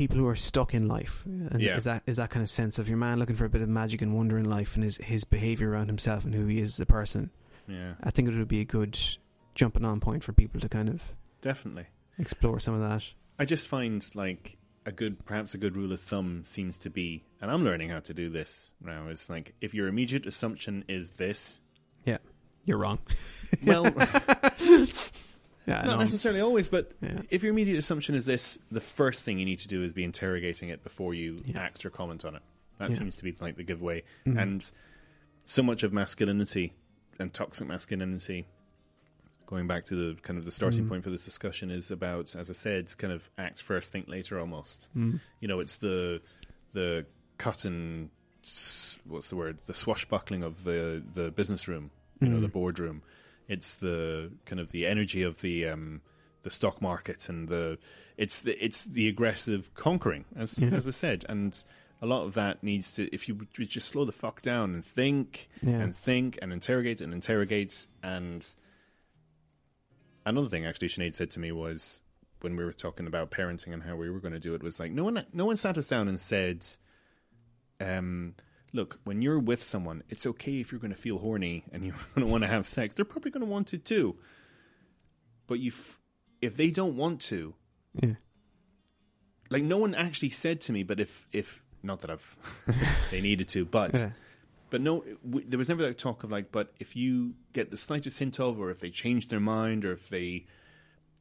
Speaker 2: people who are stuck in life, and
Speaker 3: Yeah.
Speaker 2: is that is that kind of sense of your man looking for a bit of magic and wonder in life, and his his behavior around himself and who he is as a person.
Speaker 3: Yeah,
Speaker 2: I think it would be a good jumping on point for people to kind of
Speaker 3: definitely.
Speaker 2: explore some of that.
Speaker 3: I just find like a good, perhaps a good rule of thumb seems to be, and I'm learning how to do this now. is like if your immediate assumption is this, Yeah.
Speaker 2: You're wrong.
Speaker 3: well, <laughs>
Speaker 2: Yeah,
Speaker 3: not necessarily always, but
Speaker 2: Yeah.
Speaker 3: if your immediate assumption is this, the first thing you need to do is be interrogating it before you
Speaker 2: Yeah.
Speaker 3: act or comment on it. That
Speaker 2: Yeah.
Speaker 3: seems to be like the giveaway.
Speaker 2: Mhm.
Speaker 3: And so much of masculinity and toxic masculinity, going back to the kind of the starting
Speaker 2: Mhm.
Speaker 3: point for this discussion, is about, as I said, kind of act first, think later almost.
Speaker 2: Mm.
Speaker 3: You know, it's the the cut and what's the word? The swashbuckling of the the business room, you know, the boardroom. It's the kind of the energy of the um, the stock market and the it's the it's the aggressive conquering, as
Speaker 2: Yeah.
Speaker 3: as was said, and a lot of that needs to if you just slow the fuck down and think
Speaker 2: Yeah.
Speaker 3: and think and interrogate and interrogates and another thing actually Sinead said to me was when we were talking about parenting and how we were going to do it was like no one no one sat us down and said um look when you're with someone it's okay if you're going to feel horny and <laughs> you're going to want to have sex they're probably going to want it too but you if they don't want to
Speaker 2: Yeah.
Speaker 3: like no one actually said to me but if if not that I've <laughs> they needed to but
Speaker 2: Yeah.
Speaker 3: but no, w- there was never that talk of like, but if you get the slightest hint of, or if they change their mind, or if they,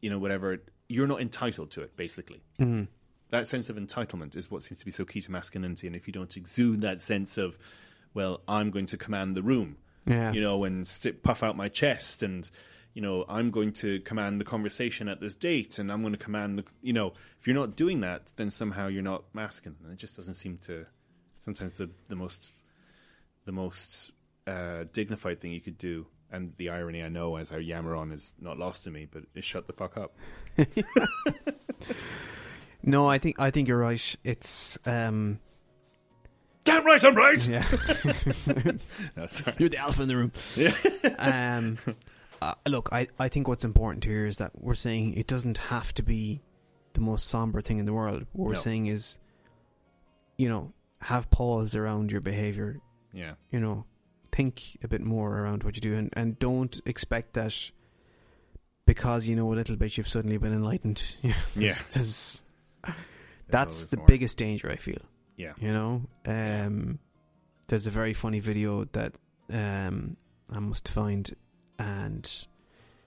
Speaker 3: you know, whatever, you're not entitled to it, basically.
Speaker 2: Mm.
Speaker 3: That sense of entitlement is what seems to be so key to masculinity. And if you don't exude that sense of, well, I'm going to command the room,
Speaker 2: Yeah.
Speaker 3: you know, and st- puff out my chest, and, you know, I'm going to command the conversation at this date, and I'm going to command the, you know, if you're not doing that, then somehow you're not masculine. And it just doesn't seem to, sometimes the, the most the most uh, dignified thing you could do. And the irony I know as I yammer on is not lost to me, but is shut the fuck up. <laughs>
Speaker 2: No, I think I think you're right. It's um
Speaker 3: Damn right, I'm right.
Speaker 2: yeah. <laughs> <laughs>
Speaker 3: No, sorry.
Speaker 2: You're the alpha in the room. <laughs> um, uh, look, I, I think what's important here is that we're saying it doesn't have to be the most somber thing in the world. What we're
Speaker 3: No.
Speaker 2: saying is, you know, have pause around your behavior.
Speaker 3: Yeah,
Speaker 2: You know, think a bit more around what you do, and, and don't expect that because you know a little bit, you've suddenly been enlightened.
Speaker 3: Yeah.
Speaker 2: There's that's the
Speaker 3: more.
Speaker 2: biggest danger I feel.
Speaker 3: Yeah,
Speaker 2: You know, um, there's a very funny video that um, I must find, and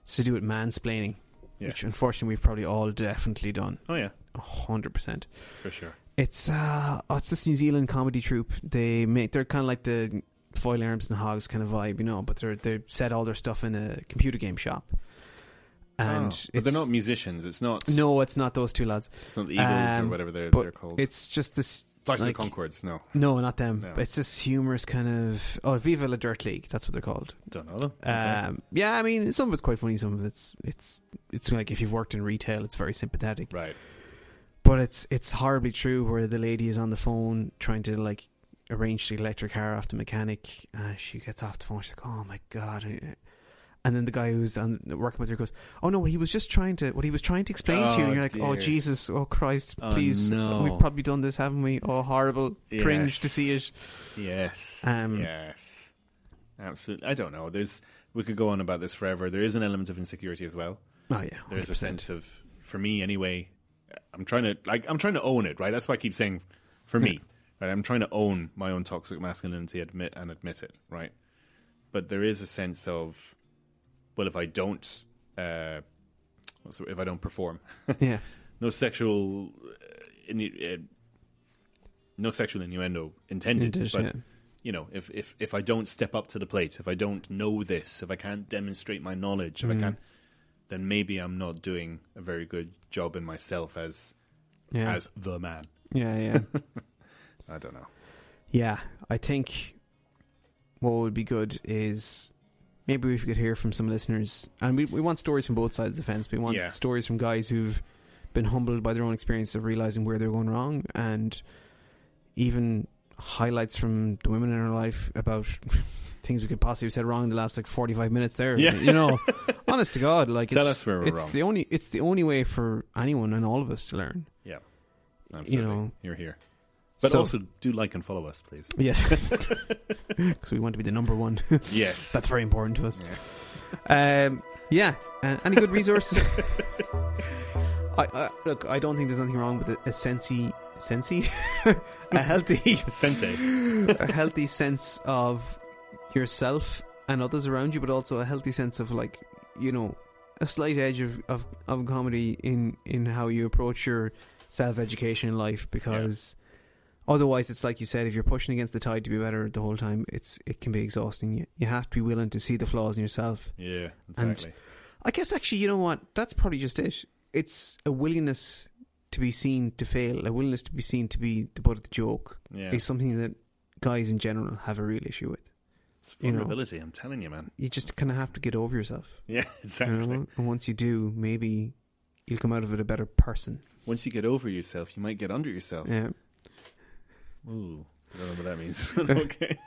Speaker 2: it's to do with mansplaining,
Speaker 3: Yeah.
Speaker 2: which unfortunately we've probably all definitely done,
Speaker 3: oh yeah,
Speaker 2: a hundred percent.
Speaker 3: for sure.
Speaker 2: It's uh, oh, it's this New Zealand comedy troupe. They make they're kind of like the Foil Arms and Hogs kind of vibe, you know, but they're they set all their stuff in a computer game shop, and
Speaker 3: Oh,
Speaker 2: it's,
Speaker 3: but they're not musicians. It's not.
Speaker 2: No, it's not those two lads.
Speaker 3: it's not the Eagles
Speaker 2: Um,
Speaker 3: or whatever they're, they're called.
Speaker 2: It's just this.
Speaker 3: Flights of
Speaker 2: like-
Speaker 3: the Conchords. No,
Speaker 2: No, not them.
Speaker 3: No.
Speaker 2: It's this humorous kind of. Oh, Viva la Dirt League. That's what they're called.
Speaker 3: don't know them.
Speaker 2: Um, yeah, I mean, some of it's quite funny. Some of it's it's it's like if you've worked in retail, it's very sympathetic.
Speaker 3: right.
Speaker 2: But it's it's horribly true where the lady is on the phone trying to like arrange the electric car off the mechanic. Uh, she gets off the phone. She's like, "Oh my god!" And then the guy who's on, working with her goes, "Oh no, he was just trying to what he was trying to explain to you."
Speaker 3: Oh,
Speaker 2: And you're like, "Oh. Jesus! Oh Christ!
Speaker 3: Oh,
Speaker 2: Please!
Speaker 3: no.
Speaker 2: We've probably done this, haven't we? Oh horrible! Cringe to see it."
Speaker 3: Yes.
Speaker 2: Um,
Speaker 3: yes. Absolutely. I don't know. There's. We could go on about this forever. There is an element of insecurity as well.
Speaker 2: Oh yeah,
Speaker 3: There's a sense of, for me anyway. I'm trying to like. I'm trying to own it. Right. That's why I keep saying, for me. Right. I'm trying to own my own toxic masculinity. Admit and admit it. Right. But there is a sense of, well, if I don't, uh, if I don't perform, <laughs>
Speaker 2: yeah,
Speaker 3: no sexual, uh, uh, no sexual innuendo intended,
Speaker 2: Indeed,
Speaker 3: but
Speaker 2: yeah.
Speaker 3: you know, if, if if I don't step up to the plate, if I don't know this, if I can't demonstrate my knowledge, if I
Speaker 2: Mm.
Speaker 3: can't, then maybe I'm not doing a very good job in myself as
Speaker 2: yeah,
Speaker 3: as the man.
Speaker 2: yeah, yeah. <laughs>
Speaker 3: I don't know.
Speaker 2: Yeah, I think what would be good is maybe we could hear from some listeners, and we we want stories from both sides of the fence. We want
Speaker 3: Yeah.
Speaker 2: stories from guys who've been humbled by their own experience of realizing where they're going wrong, and even highlights from the women in our life about <laughs> things we could possibly have said wrong in the last like forty five minutes. There,
Speaker 3: Yeah.
Speaker 2: you know, <laughs> honest to God, like
Speaker 3: Tell
Speaker 2: it's,
Speaker 3: us where we're
Speaker 2: it's
Speaker 3: wrong.
Speaker 2: the only it's the only way for anyone and all of us to learn.
Speaker 3: Yeah, absolutely.
Speaker 2: know.
Speaker 3: You're here. But
Speaker 2: So-
Speaker 3: also do like and follow us, please.
Speaker 2: Yes, <laughs> <laughs> because we want to be the number one. <laughs>
Speaker 3: Yes.
Speaker 2: That's very important to us.
Speaker 3: Yeah.
Speaker 2: Um, yeah. Uh, any good resources? I, uh, look, I don't think there's anything wrong with a, a sensey, sensey, a healthy,
Speaker 3: Sensei.
Speaker 2: a healthy sense of yourself and others around you, but also a healthy sense of like, you know, a slight edge of of, of comedy in in how you approach your self education in life, because. Otherwise, it's like you said. If you're pushing against the tide to be better the whole time, it's it can be exhausting. You, you have to be willing to see the flaws in yourself
Speaker 3: Yeah,
Speaker 2: And-
Speaker 3: exactly.
Speaker 2: I guess actually, you know what? That's probably just it. It's a willingness to be seen to fail, a willingness to be seen to be the butt of the joke
Speaker 3: yeah.
Speaker 2: is something that guys in general have a real issue with.
Speaker 3: It's
Speaker 2: you know.
Speaker 3: vulnerability, I'm telling you, man.
Speaker 2: You just kind of have to get over yourself.
Speaker 3: Yeah, <laughs>
Speaker 2: you
Speaker 3: exactly.
Speaker 2: know? And once you do, maybe you'll come out of it a better person.
Speaker 3: Once you get over yourself, you might get under yourself.
Speaker 2: Yeah.
Speaker 3: Ooh, I don't know what that means. <laughs> <laughs> okay.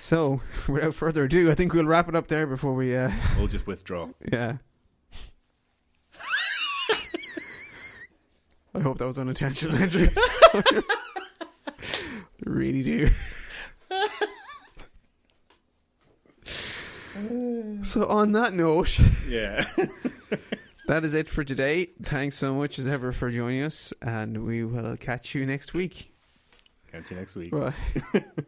Speaker 2: So, <laughs> without further ado, I think we'll wrap it up there before we, uh,
Speaker 3: We'll just withdraw.
Speaker 2: yeah. I hope that was unintentional, Andrew. I really do. so, on that note,
Speaker 3: Yeah.
Speaker 2: that is it for today. Thanks so much as ever for joining us, and we will catch you next week.
Speaker 3: Catch you next week.
Speaker 2: Bye. <laughs>